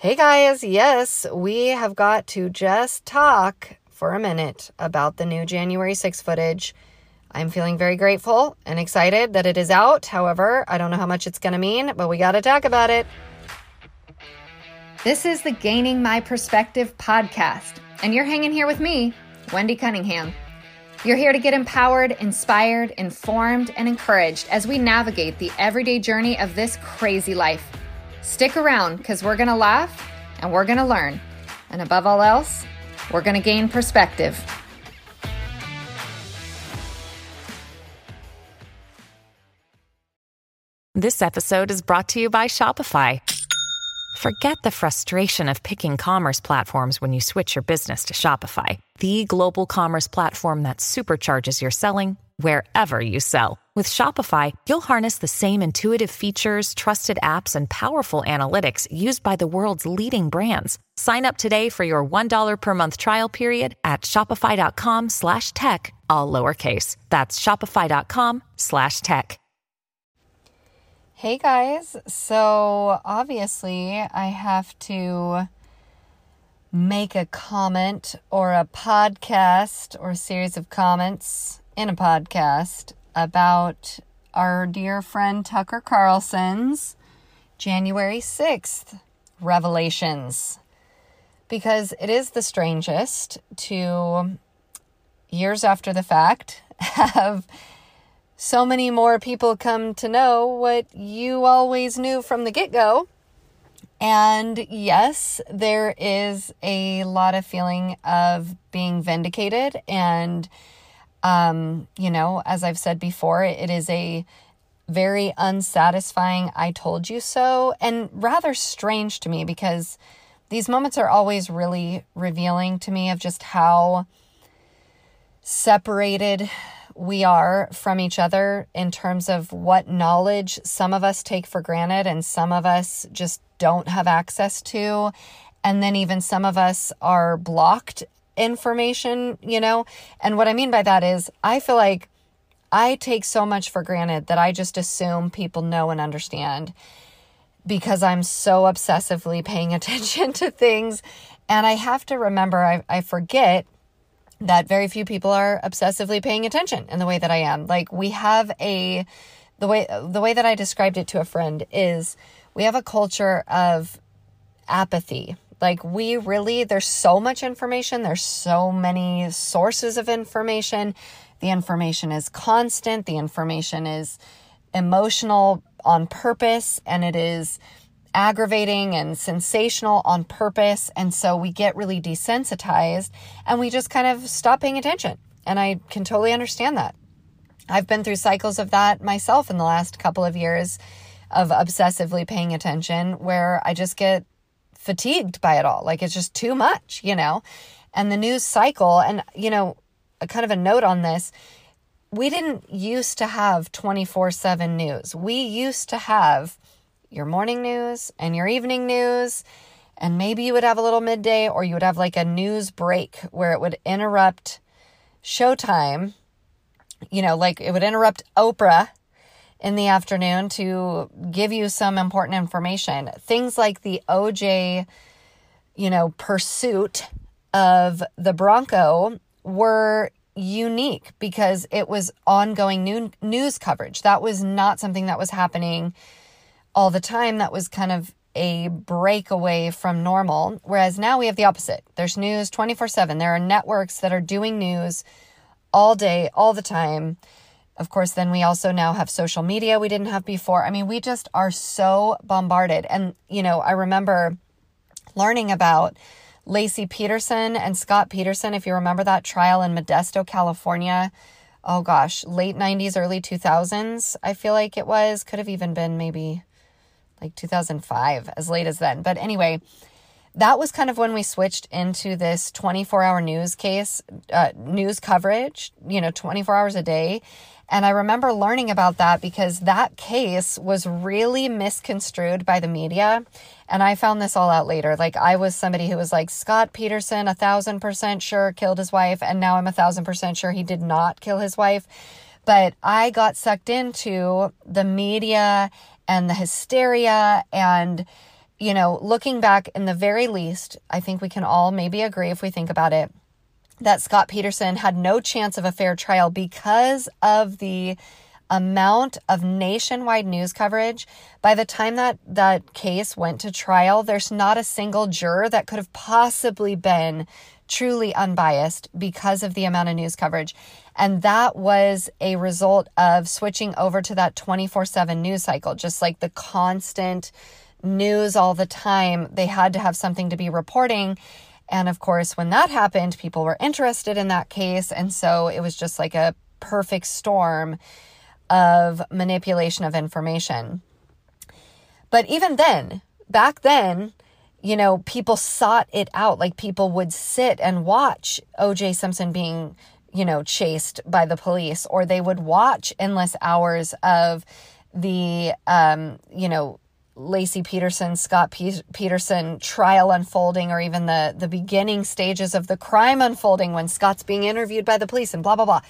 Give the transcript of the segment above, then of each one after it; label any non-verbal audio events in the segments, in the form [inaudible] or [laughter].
Hey guys, yes, we have got to just talk for a minute about the new January 6 footage. I'm feeling very grateful and excited that it is out. However, I don't know how much it's going to mean, but we got to talk about it. This is the Gaining My Perspective podcast, and you're hanging here with me, Wendy Cunningham. You're here to get empowered, inspired, informed, and encouraged as we navigate the everyday journey of this crazy life. Stick around because we're going to laugh and we're going to learn. And above all else, we're going to gain perspective. This episode is brought to you by Shopify. Forget the frustration of picking commerce platforms when you switch your business to Shopify, the global commerce platform that supercharges your selling wherever you sell. With Shopify, you'll harness the same intuitive features, trusted apps, and powerful analytics used by the world's leading brands. Sign up today for your $1 per month trial period at shopify.com slash tech, all lowercase. That's shopify.com slash tech. Hey guys, so obviously I have to make a comment or a podcast or a series of comments in a podcast about our dear friend Tucker Carlson's January 6th revelations. Because it is the strangest to, years after the fact, [laughs] have so many more people come to know what you always knew from the get go. And yes, there is a lot of feeling of being vindicated. And, um, you know, as I've said before, it is a very unsatisfying I told you so and rather strange to me because these moments are always really revealing to me of just how separated we are from each other in terms of what knowledge some of us take for granted and some of us just don't have access to. And then even some of us are blocked information, you know? And what I mean by that is, I feel like I take so much for granted that I just assume people know and understand because I'm so obsessively paying [laughs] attention to things. And I have to remember, I, I forget that very few people are obsessively paying attention in the way that I am. Like we have a the way the way that I described it to a friend is we have a culture of apathy. Like we really there's so much information, there's so many sources of information. The information is constant, the information is emotional on purpose and it is aggravating and sensational on purpose. And so we get really desensitized and we just kind of stop paying attention. And I can totally understand that. I've been through cycles of that myself in the last couple of years of obsessively paying attention where I just get fatigued by it all. Like it's just too much, you know? And the news cycle, and, you know, a kind of a note on this we didn't used to have 24 7 news. We used to have your morning news and your evening news. And maybe you would have a little midday or you would have like a news break where it would interrupt showtime. You know, like it would interrupt Oprah in the afternoon to give you some important information. Things like the OJ, you know, pursuit of the Bronco were unique because it was ongoing new, news coverage. That was not something that was happening all the time that was kind of a breakaway from normal. Whereas now we have the opposite. There's news 24 7. There are networks that are doing news all day, all the time. Of course, then we also now have social media we didn't have before. I mean, we just are so bombarded. And, you know, I remember learning about Laci Peterson and Scott Peterson, if you remember that trial in Modesto, California. Oh gosh, late 90s, early 2000s, I feel like it was. Could have even been maybe like 2005, as late as then. But anyway, that was kind of when we switched into this 24 hour news case, uh, news coverage, you know, 24 hours a day. And I remember learning about that because that case was really misconstrued by the media. And I found this all out later. Like, I was somebody who was like, Scott Peterson, a thousand percent sure killed his wife. And now I'm a thousand percent sure he did not kill his wife. But I got sucked into the media and the hysteria and you know, looking back in the very least, I think we can all maybe agree if we think about it that Scott Peterson had no chance of a fair trial because of the amount of nationwide news coverage. By the time that that case went to trial, there's not a single juror that could have possibly been truly unbiased because of the amount of news coverage. And that was a result of switching over to that 24 7 news cycle, just like the constant news all the time. They had to have something to be reporting. And of course, when that happened, people were interested in that case. And so it was just like a perfect storm of manipulation of information. But even then, back then, you know, people sought it out. Like people would sit and watch OJ Simpson being, you know, chased by the police, or they would watch endless hours of the, um, you know, Laci Peterson, Scott P- Peterson trial unfolding, or even the the beginning stages of the crime unfolding when Scott's being interviewed by the police and blah blah blah.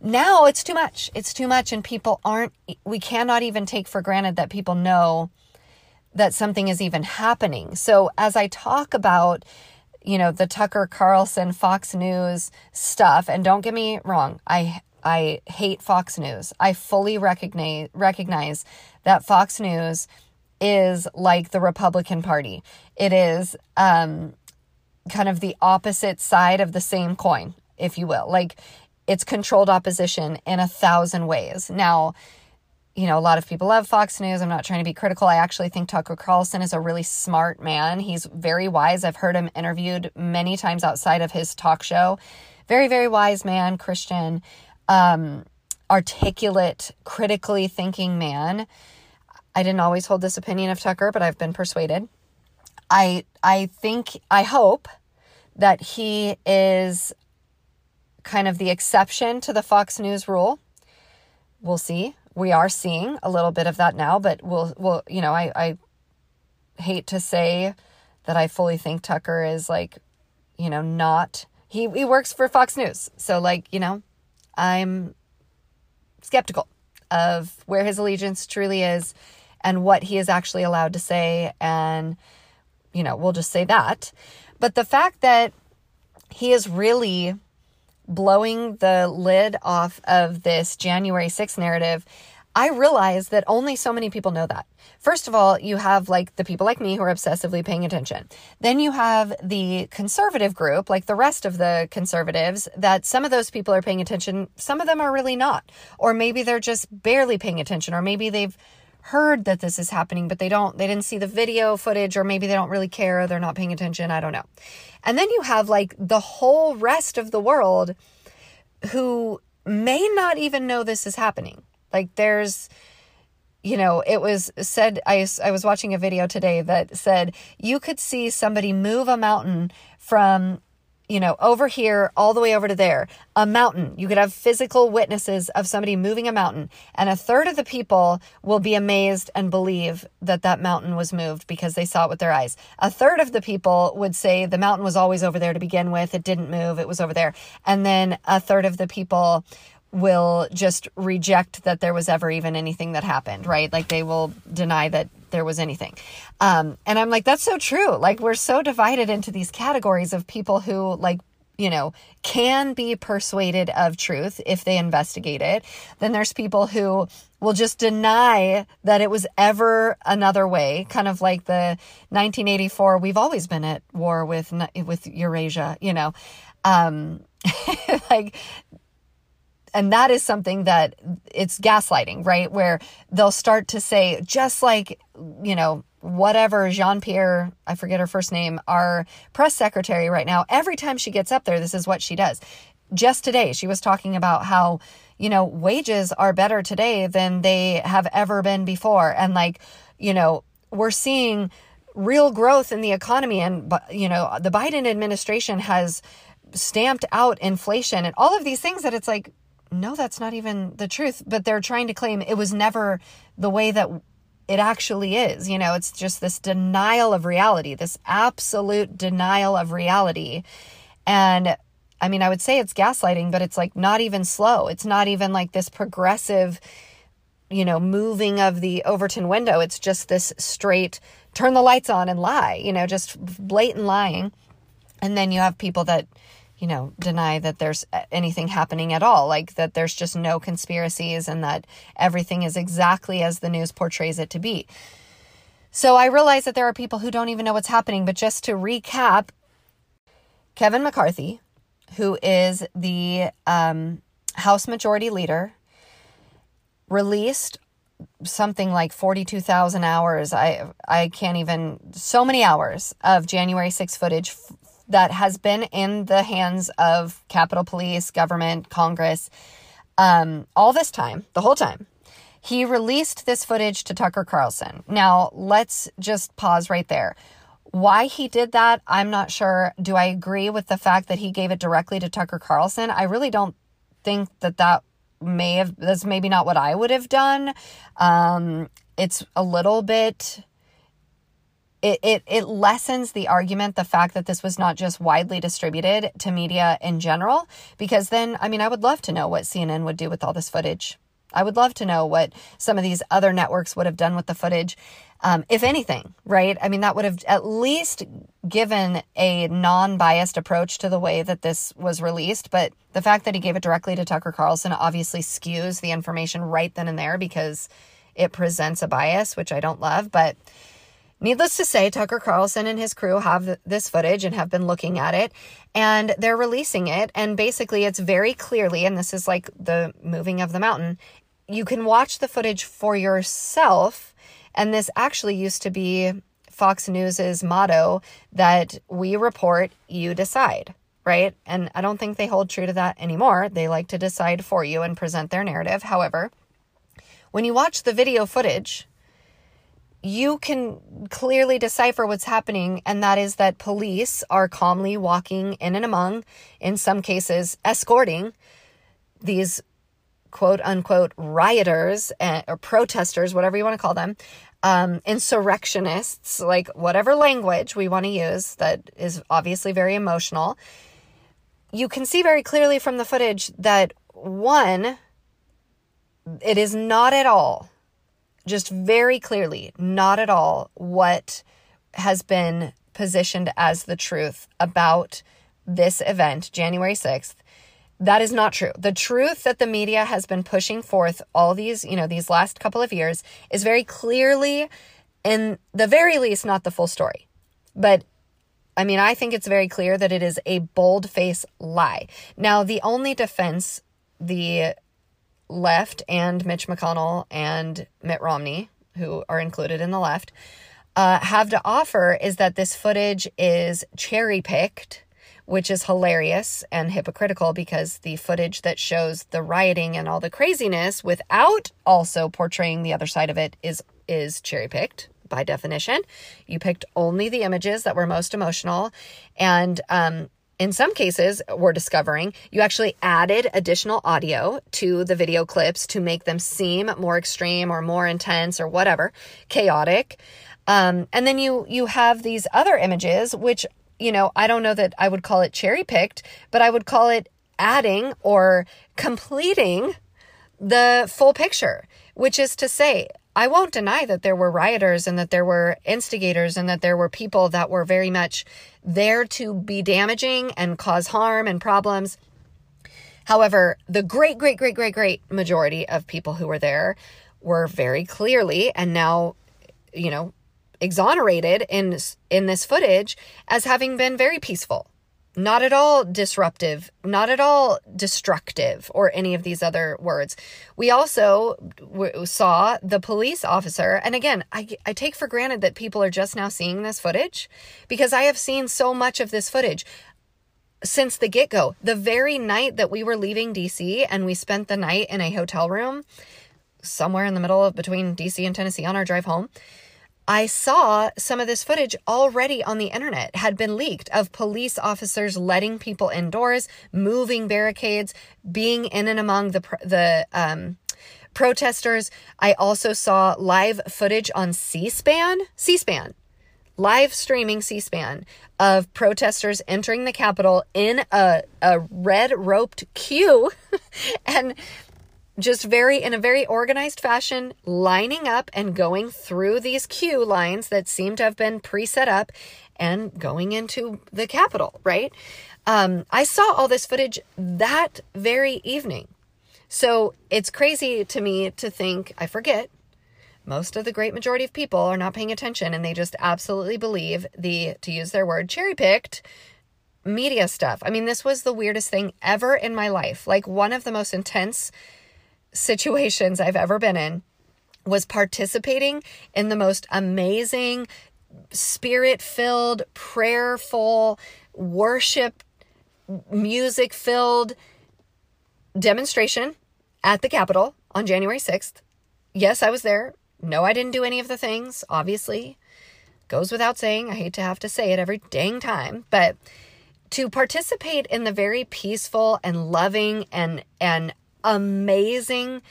Now it's too much. It's too much, and people aren't. We cannot even take for granted that people know that something is even happening. So as I talk about, you know, the Tucker Carlson Fox News stuff, and don't get me wrong, I I hate Fox News. I fully recognize recognize that Fox News is like the Republican Party. It is um, kind of the opposite side of the same coin, if you will. Like it's controlled opposition in a thousand ways. Now, you know, a lot of people love Fox News. I'm not trying to be critical. I actually think Tucker Carlson is a really smart man. He's very wise. I've heard him interviewed many times outside of his talk show. Very, very wise man, Christian, um, articulate, critically thinking man. I didn't always hold this opinion of Tucker, but I've been persuaded. I I think I hope that he is kind of the exception to the Fox News rule. We'll see we are seeing a little bit of that now, but we'll, we'll, you know, I, I hate to say that I fully think Tucker is like, you know, not, he, he works for Fox News. So, like, you know, I'm skeptical of where his allegiance truly is and what he is actually allowed to say. And, you know, we'll just say that. But the fact that he is really blowing the lid off of this January 6th narrative, I realize that only so many people know that. First of all, you have like the people like me who are obsessively paying attention. Then you have the conservative group, like the rest of the conservatives, that some of those people are paying attention, some of them are really not. Or maybe they're just barely paying attention, or maybe they've heard that this is happening, but they don't, they didn't see the video footage, or maybe they don't really care, they're not paying attention. I don't know. And then you have like the whole rest of the world who may not even know this is happening. Like there's, you know, it was said, I, I was watching a video today that said you could see somebody move a mountain from you know, over here, all the way over to there, a mountain. You could have physical witnesses of somebody moving a mountain, and a third of the people will be amazed and believe that that mountain was moved because they saw it with their eyes. A third of the people would say the mountain was always over there to begin with, it didn't move, it was over there. And then a third of the people will just reject that there was ever even anything that happened, right? Like they will deny that there was anything. Um, and I'm like, that's so true. Like we're so divided into these categories of people who like you know, can be persuaded of truth if they investigate it. Then there's people who will just deny that it was ever another way, kind of like the 1984. We've always been at war with with Eurasia, you know, um, [laughs] like and that is something that it's gaslighting, right? Where they'll start to say, just like, you know, whatever Jean Pierre, I forget her first name, our press secretary right now, every time she gets up there, this is what she does. Just today, she was talking about how, you know, wages are better today than they have ever been before. And like, you know, we're seeing real growth in the economy. And, you know, the Biden administration has stamped out inflation and all of these things that it's like, no, that's not even the truth. But they're trying to claim it was never the way that it actually is. You know, it's just this denial of reality, this absolute denial of reality. And I mean, I would say it's gaslighting, but it's like not even slow. It's not even like this progressive, you know, moving of the Overton window. It's just this straight turn the lights on and lie, you know, just blatant lying. And then you have people that, you know, deny that there's anything happening at all, like that there's just no conspiracies and that everything is exactly as the news portrays it to be. So I realize that there are people who don't even know what's happening, but just to recap, Kevin McCarthy, who is the um, House Majority Leader, released something like 42,000 hours. I I can't even so many hours of January 6 footage that has been in the hands of Capitol Police, government, Congress um, all this time, the whole time. He released this footage to Tucker Carlson. Now, let's just pause right there. Why he did that, I'm not sure. Do I agree with the fact that he gave it directly to Tucker Carlson? I really don't think that that may have, that's maybe not what I would have done. Um, it's a little bit it, it it lessens the argument the fact that this was not just widely distributed to media in general because then i mean i would love to know what cnn would do with all this footage I would love to know what some of these other networks would have done with the footage, um, if anything, right? I mean, that would have at least given a non biased approach to the way that this was released. But the fact that he gave it directly to Tucker Carlson obviously skews the information right then and there because it presents a bias, which I don't love. But Needless to say, Tucker Carlson and his crew have this footage and have been looking at it and they're releasing it. And basically, it's very clearly, and this is like the moving of the mountain, you can watch the footage for yourself. And this actually used to be Fox News's motto that we report, you decide, right? And I don't think they hold true to that anymore. They like to decide for you and present their narrative. However, when you watch the video footage, you can clearly decipher what's happening, and that is that police are calmly walking in and among, in some cases, escorting these quote unquote rioters uh, or protesters, whatever you want to call them, um, insurrectionists, like whatever language we want to use that is obviously very emotional. You can see very clearly from the footage that one, it is not at all, just very clearly, not at all what has been positioned as the truth about this event, January 6th that is not true. The truth that the media has been pushing forth all these, you know, these last couple of years is very clearly, in the very least, not the full story. But I mean, I think it's very clear that it is a bold face lie. Now, the only defense the left and Mitch McConnell and Mitt Romney, who are included in the left, uh, have to offer is that this footage is cherry picked which is hilarious and hypocritical because the footage that shows the rioting and all the craziness without also portraying the other side of it is is cherry picked by definition. You picked only the images that were most emotional and um in some cases, we're discovering you actually added additional audio to the video clips to make them seem more extreme or more intense or whatever, chaotic. Um, and then you you have these other images which you know, I don't know that I would call it cherry picked, but I would call it adding or completing the full picture, which is to say, I won't deny that there were rioters and that there were instigators and that there were people that were very much there to be damaging and cause harm and problems. However, the great, great, great, great, great majority of people who were there were very clearly and now, you know, exonerated in in this footage as having been very peaceful not at all disruptive, not at all destructive, or any of these other words. We also w- saw the police officer, and again, I, I take for granted that people are just now seeing this footage because I have seen so much of this footage since the get go. The very night that we were leaving DC and we spent the night in a hotel room somewhere in the middle of between DC and Tennessee on our drive home I saw some of this footage already on the internet, had been leaked of police officers letting people indoors, moving barricades, being in and among the the um, protesters. I also saw live footage on C-SPAN, C-SPAN, live streaming C-SPAN of protesters entering the Capitol in a, a red roped queue [laughs] and just very in a very organized fashion lining up and going through these queue lines that seem to have been pre-set up and going into the capitol right? Um, i saw all this footage that very evening. So it's crazy to me to think i forget most of the great majority of people are not paying attention and they just absolutely believe the to use their word cherry picked media stuff. I mean this was the weirdest thing ever in my life. Like one of the most intense situations I've ever been in was participating in the most amazing, spirit filled, prayerful, worship, music filled demonstration at the Capitol on January 6th. Yes, I was there. No, I didn't do any of the things, obviously. Goes without saying. I hate to have to say it every dang time, but to participate in the very peaceful and loving and and amazing,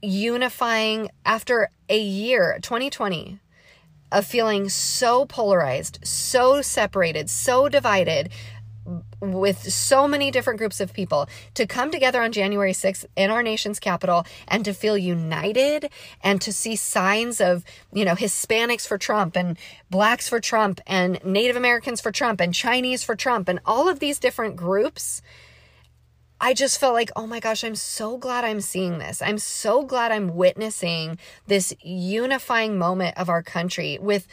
unifying after a year, 2020, of feeling so polarized, so separated, so divided with so many different groups of people to come together on January 6th in our nation's capital and to feel united and to see signs of, you know, Hispanics for Trump and blacks for Trump and Native Americans for Trump and Chinese for Trump and all of these different groups I just felt like, oh my gosh, I'm so glad I'm seeing this. I'm so glad I'm witnessing this unifying moment of our country with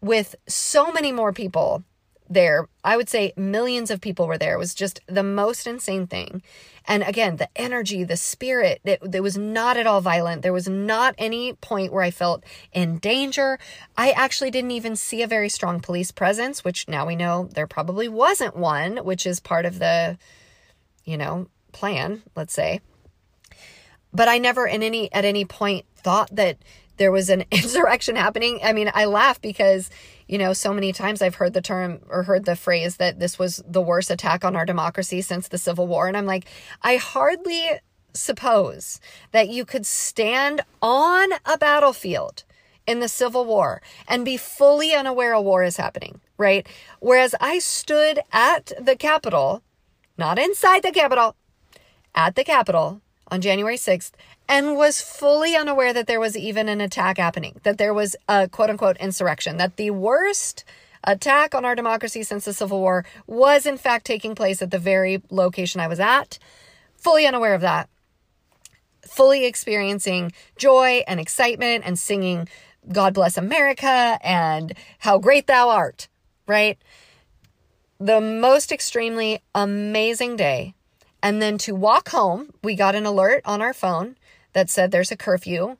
with so many more people there. I would say millions of people were there. It was just the most insane thing. And again, the energy, the spirit, it, it was not at all violent. There was not any point where I felt in danger. I actually didn't even see a very strong police presence, which now we know there probably wasn't one, which is part of the you know, plan, let's say. But I never in any at any point thought that there was an [laughs] insurrection happening. I mean, I laugh because, you know, so many times I've heard the term or heard the phrase that this was the worst attack on our democracy since the Civil War. And I'm like, I hardly suppose that you could stand on a battlefield in the Civil War and be fully unaware a war is happening, right? Whereas I stood at the Capitol not inside the Capitol, at the Capitol on January 6th, and was fully unaware that there was even an attack happening, that there was a quote unquote insurrection, that the worst attack on our democracy since the Civil War was in fact taking place at the very location I was at, fully unaware of that, fully experiencing joy and excitement and singing God Bless America and How Great Thou Art, right? The most extremely amazing day. And then to walk home, we got an alert on our phone that said there's a curfew.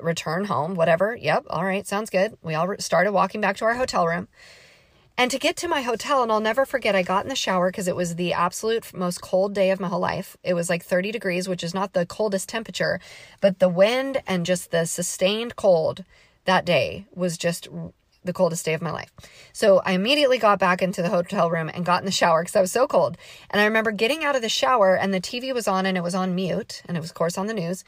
Return home, whatever. Yep, all right, sounds good. We all started walking back to our hotel room. And to get to my hotel, and I'll never forget, I got in the shower because it was the absolute most cold day of my whole life. It was like 30 degrees, which is not the coldest temperature, but the wind and just the sustained cold that day was just the coldest day of my life. So I immediately got back into the hotel room and got in the shower because I was so cold. And I remember getting out of the shower and the TV was on and it was on mute and it was, of course, on the news.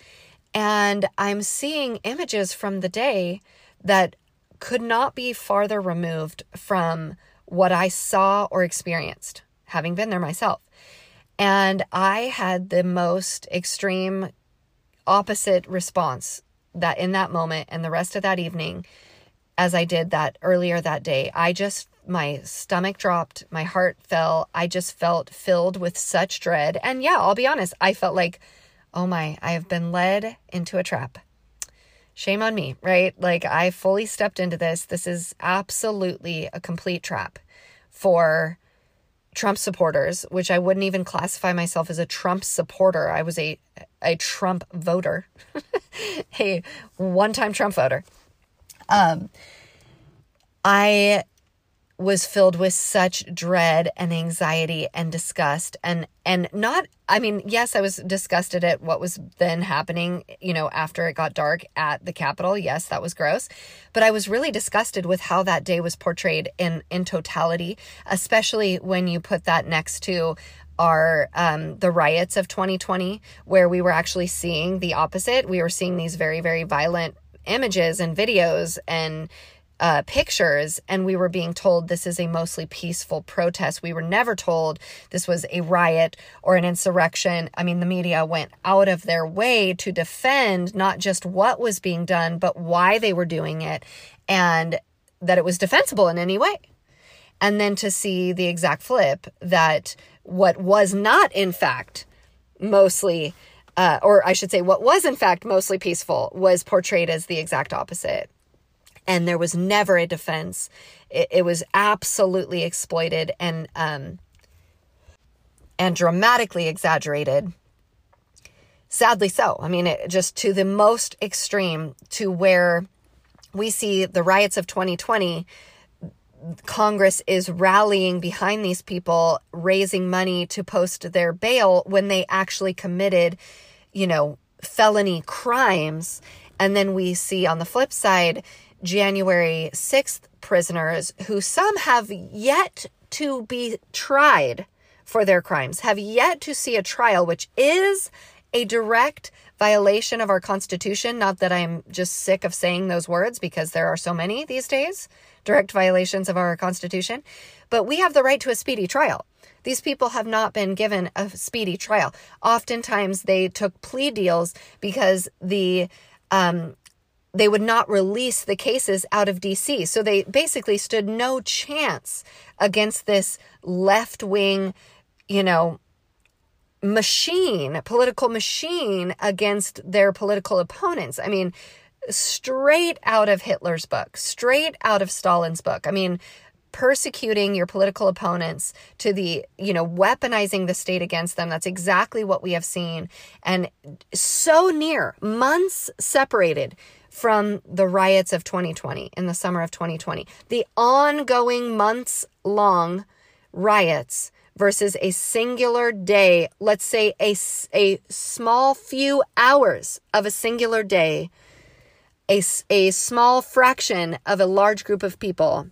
And I'm seeing images from the day that could not be farther removed from what I saw or experienced, having been there myself. And I had the most extreme opposite response that in that moment and the rest of that evening as I did that earlier that day. I just, my stomach dropped, my heart fell. I just felt filled with such dread. And yeah, I'll be honest, I felt like, oh my, I have been led into a trap. Shame on me, right? Like I fully stepped into this. This is absolutely a complete trap for Trump supporters, which I wouldn't even classify myself as a Trump supporter. I was a a Trump voter, [laughs] a one-time Trump voter. Um, I was filled with such dread and anxiety and disgust and and not I mean yes I was disgusted at what was then happening you know after it got dark at the capitol. Yes that was gross. But I was really disgusted with how that day was portrayed in in totality especially when you put that next to our um, the riots of 2020 where we were actually seeing the opposite. We were seeing these very very violent images and videos and uh, pictures and we were being told this is a mostly peaceful protest. We were never told this was a riot or an insurrection. I mean, the media went out of their way to defend not just what was being done, but why they were doing it and that it was defensible in any way. And then to see the exact flip that what was not, in fact, mostly, uh, or I should say, what was in fact mostly peaceful was portrayed as the exact opposite. And there was never a defense. It, it was absolutely exploited and um, and dramatically exaggerated. Sadly, so. I mean, it, just to the most extreme, to where we see the riots of 2020 Congress is rallying behind these people, raising money to post their bail when they actually committed, you know, felony crimes. And then we see on the flip side, January 6th prisoners who some have yet to be tried for their crimes, have yet to see a trial, which is a direct violation of our Constitution. Not that I'm just sick of saying those words because there are so many these days direct violations of our Constitution, but we have the right to a speedy trial. These people have not been given a speedy trial. Oftentimes, they took plea deals because the um, they would not release the cases out of DC. So they basically stood no chance against this left wing, you know, machine, political machine against their political opponents. I mean, straight out of Hitler's book, straight out of Stalin's book. I mean, persecuting your political opponents to the, you know, weaponizing the state against them. That's exactly what we have seen. And so near, months separated from the riots of 2020 in the summer of 2020. The ongoing months long riots versus a singular day, let's say a, a small few hours of a singular day a, a small fraction of a large group of people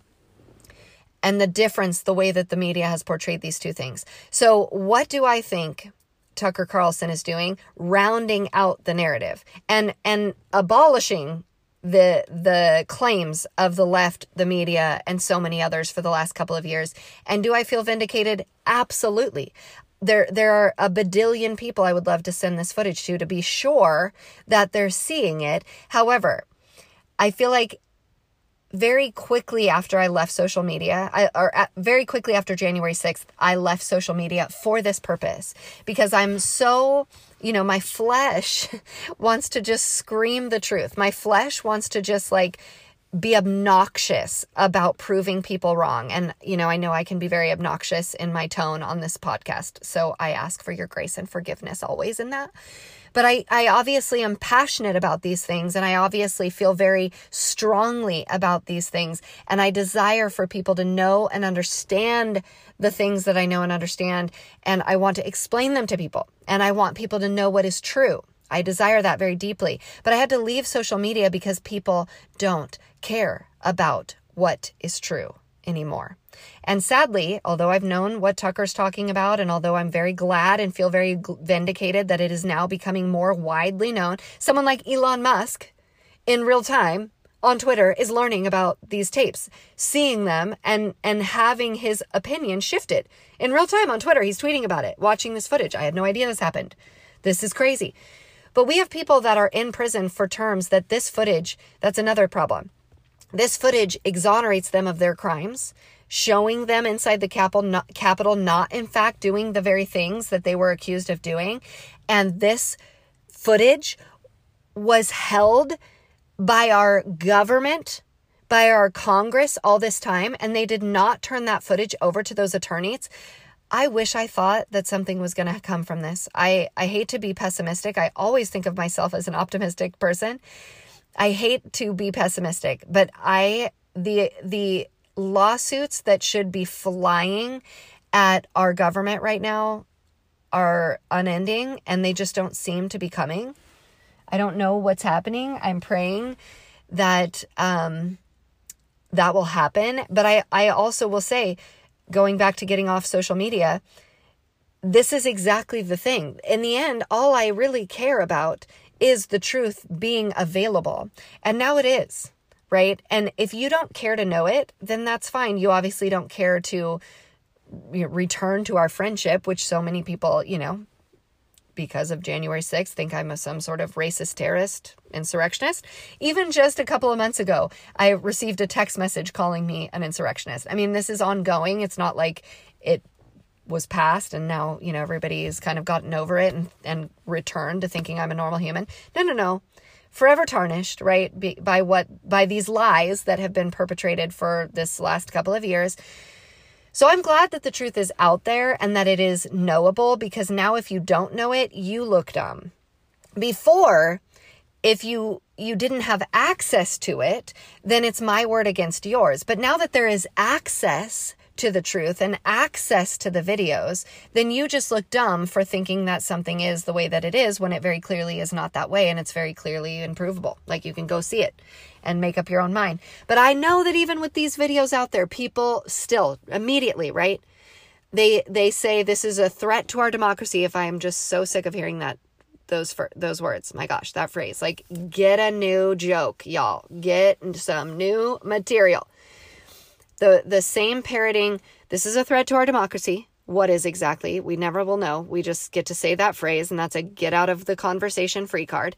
and the difference the way that the media has portrayed these two things. So, what do I think Tucker Carlson is doing? Rounding out the narrative and and abolishing the the claims of the left, the media, and so many others for the last couple of years. And do I feel vindicated? Absolutely there there are a badillion people I would love to send this footage to to be sure that they're seeing it. However, I feel like very quickly after I left social media, I, or at, very quickly after January 6th, I left social media for this purpose because I'm so, you know, my flesh [laughs] wants to just scream the truth. My flesh wants to just like be obnoxious about proving people wrong. And, you know, I know I can be very obnoxious in my tone on this podcast. So I ask for your grace and forgiveness always in that. But I, I obviously am passionate about these things and I obviously feel very strongly about these things. And I desire for people to know and understand the things that I know and understand. And I want to explain them to people. And I want people to know what is true. I desire that very deeply. But I had to leave social media because people don't care about what is true anymore. And sadly, although I've known what Tucker's talking about, and although I'm very glad and feel very vindicated that it is now becoming more widely known, someone like Elon Musk in real time on Twitter is learning about these tapes, seeing them and and having his opinion shifted. In real time on Twitter, he's tweeting about it, watching this footage. I had no idea this happened. This is crazy. But we have people that are in prison for terms that this footage, that's another problem. This footage exonerates them of their crimes, showing them inside the capital not, Capitol not in fact doing the very things that they were accused of doing. And this footage was held by our government, by our Congress all this time, and they did not turn that footage over to those attorneys. I wish I thought that something was going to come from this. I, I hate to be pessimistic. I always think of myself as an optimistic person. I hate to be pessimistic, but I the the lawsuits that should be flying at our government right now are unending and they just don't seem to be coming. I don't know what's happening. I'm praying that um that will happen, but I I also will say going back to getting off social media, this is exactly the thing. In the end, all I really care about is the truth being available. And now it is. right? And if you don't care to know it, then that's fine. You obviously don't care to return to our friendship, which so many people, you know, because of January 6th, think I'm a, some sort of racist terrorist insurrectionist. Even just a couple of months ago, I received a text message calling me an insurrectionist. I mean, this is ongoing. It's not like it was passed and now, you know, everybody's kind of gotten over it and, and returned to thinking I'm a normal human. No, no, no. Forever tarnished, right? By what, by these lies that have been perpetrated for this last couple of years. So I'm glad that the truth is out there and that it is knowable because now if you don't know it, you look dumb. Before, if you you didn't have access to it, then it's my word against yours. But now that there is access to the truth and access to the videos, then you just look dumb for thinking that something is the way that it is when it very clearly is not that way and it's very clearly improvable. Like you can go see it and make up your own mind. But I know that even with these videos out there, people still immediately, right? They they say this is a threat to our democracy. If I am just so sick of hearing that those for those words. My gosh, that phrase. Like get a new joke, y'all. Get some new material. The the same parroting, this is a threat to our democracy. What is exactly? We never will know. We just get to say that phrase and that's a get out of the conversation free card.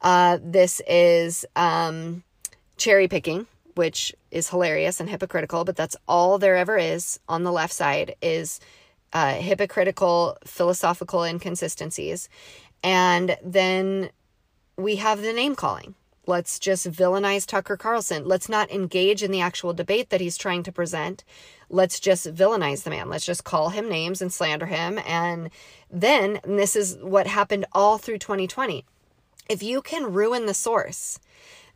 Uh, this is um, cherry picking, which is hilarious and hypocritical, but that's all there ever is on the left side is uh, hypocritical philosophical inconsistencies. And then we have the name calling. Let's just villainize Tucker Carlson. Let's not engage in the actual debate that he's trying to present. Let's just villainize the man. Let's just call him names and slander him. And then, and this is what happened all through 2020. If you can ruin the source,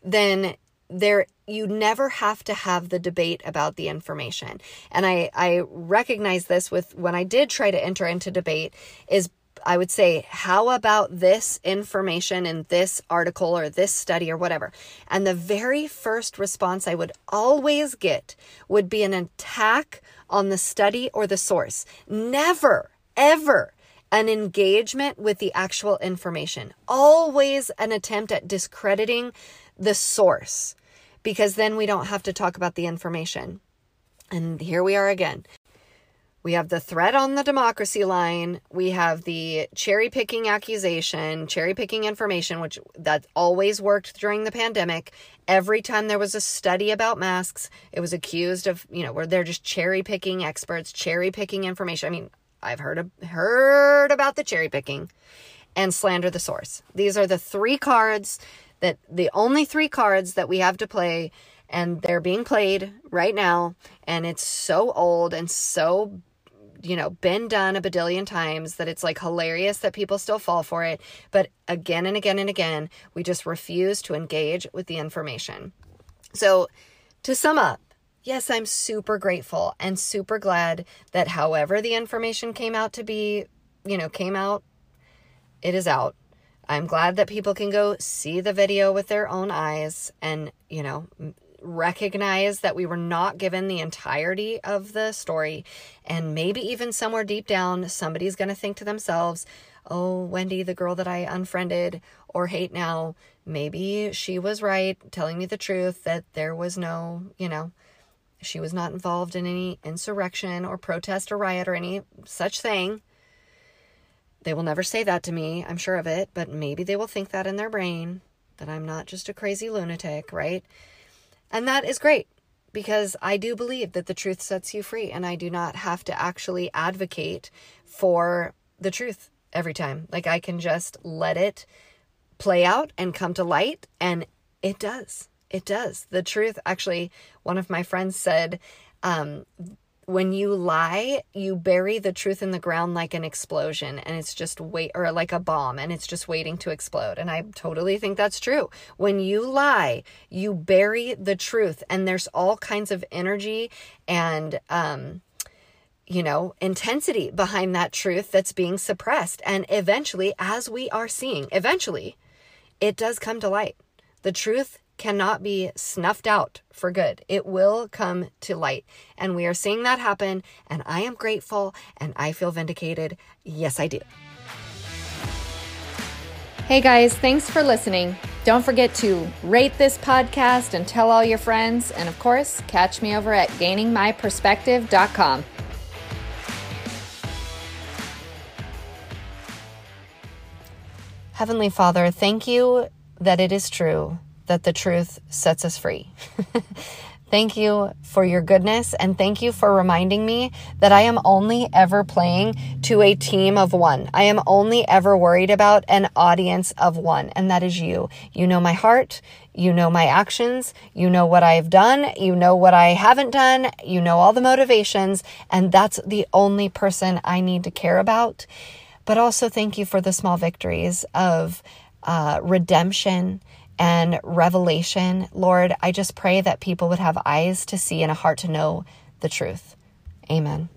then there you never have to have the debate about the information and i i recognize this with when i did try to enter into debate is I would say, how about this information in this article or this study or whatever? And the very first response I would always get would be an attack on the study or the source. Never, ever an engagement with the actual information. Always an attempt at discrediting the source because then we don't have to talk about the information. And here we are again. We have the threat on the democracy line. We have the cherry picking accusation, cherry picking information, which that always worked during the pandemic. Every time there was a study about masks, it was accused of, you know, where they're just cherry picking experts, cherry picking information. I mean, I've heard of, heard about the cherry picking and slander the source. These are the three cards that the only three cards that we have to play and they're being played right now and it's so old and so you know been done a badillion times that it's like hilarious that people still fall for it. But again and again and again we just refuse to engage with the information. So to sum up yes i'm super grateful and super glad that however the information came out to be you know came out it is out I'm glad that people can go see the video with their own eyes and, you know, recognize that we were not given the entirety of the story. And maybe even somewhere deep down, somebody's going to think to themselves, oh, Wendy, the girl that I unfriended or hate now, maybe she was right telling me the truth that there was no, you know, she was not involved in any insurrection or protest or riot or any such thing. They will never say that to me, I'm sure of it, but maybe they will think that in their brain that I'm not just a crazy lunatic, right? And that is great because I do believe that the truth sets you free and I do not have to actually advocate for the truth every time. Like I can just let it play out and come to light and it does. It does. The truth actually one of my friends said um, when you lie, you bury the truth in the ground like an explosion and it's just wait or like a bomb and it's just waiting to explode. And I totally think that's true. When you lie, you bury the truth and there's all kinds of energy and um you know, intensity behind that truth that's being suppressed. And eventually, as we are seeing, eventually, it does come to light. The truth cannot be snuffed out for good. It will come to light. And we are seeing that happen. And I am grateful and I feel vindicated. Yes, I do. Hey guys, thanks for listening. Don't forget to rate this podcast and tell all your friends. And of course, catch me over at gainingmyperspective.com. Heavenly Father, thank you that it is true that the truth sets us free. [laughs] Thank you for your goodness and thank you for reminding me that I am only ever playing to a team of one. I am only ever worried about an audience of one, and that is you. You know my heart. You know my actions. You know what I've done. You know what I haven't done. You know all the motivations, and that's the only person I need to care about. But also, thank you for the small victories of uh, redemption and revelation. Lord, I just pray that people would have eyes to see and a heart to know the truth. Amen.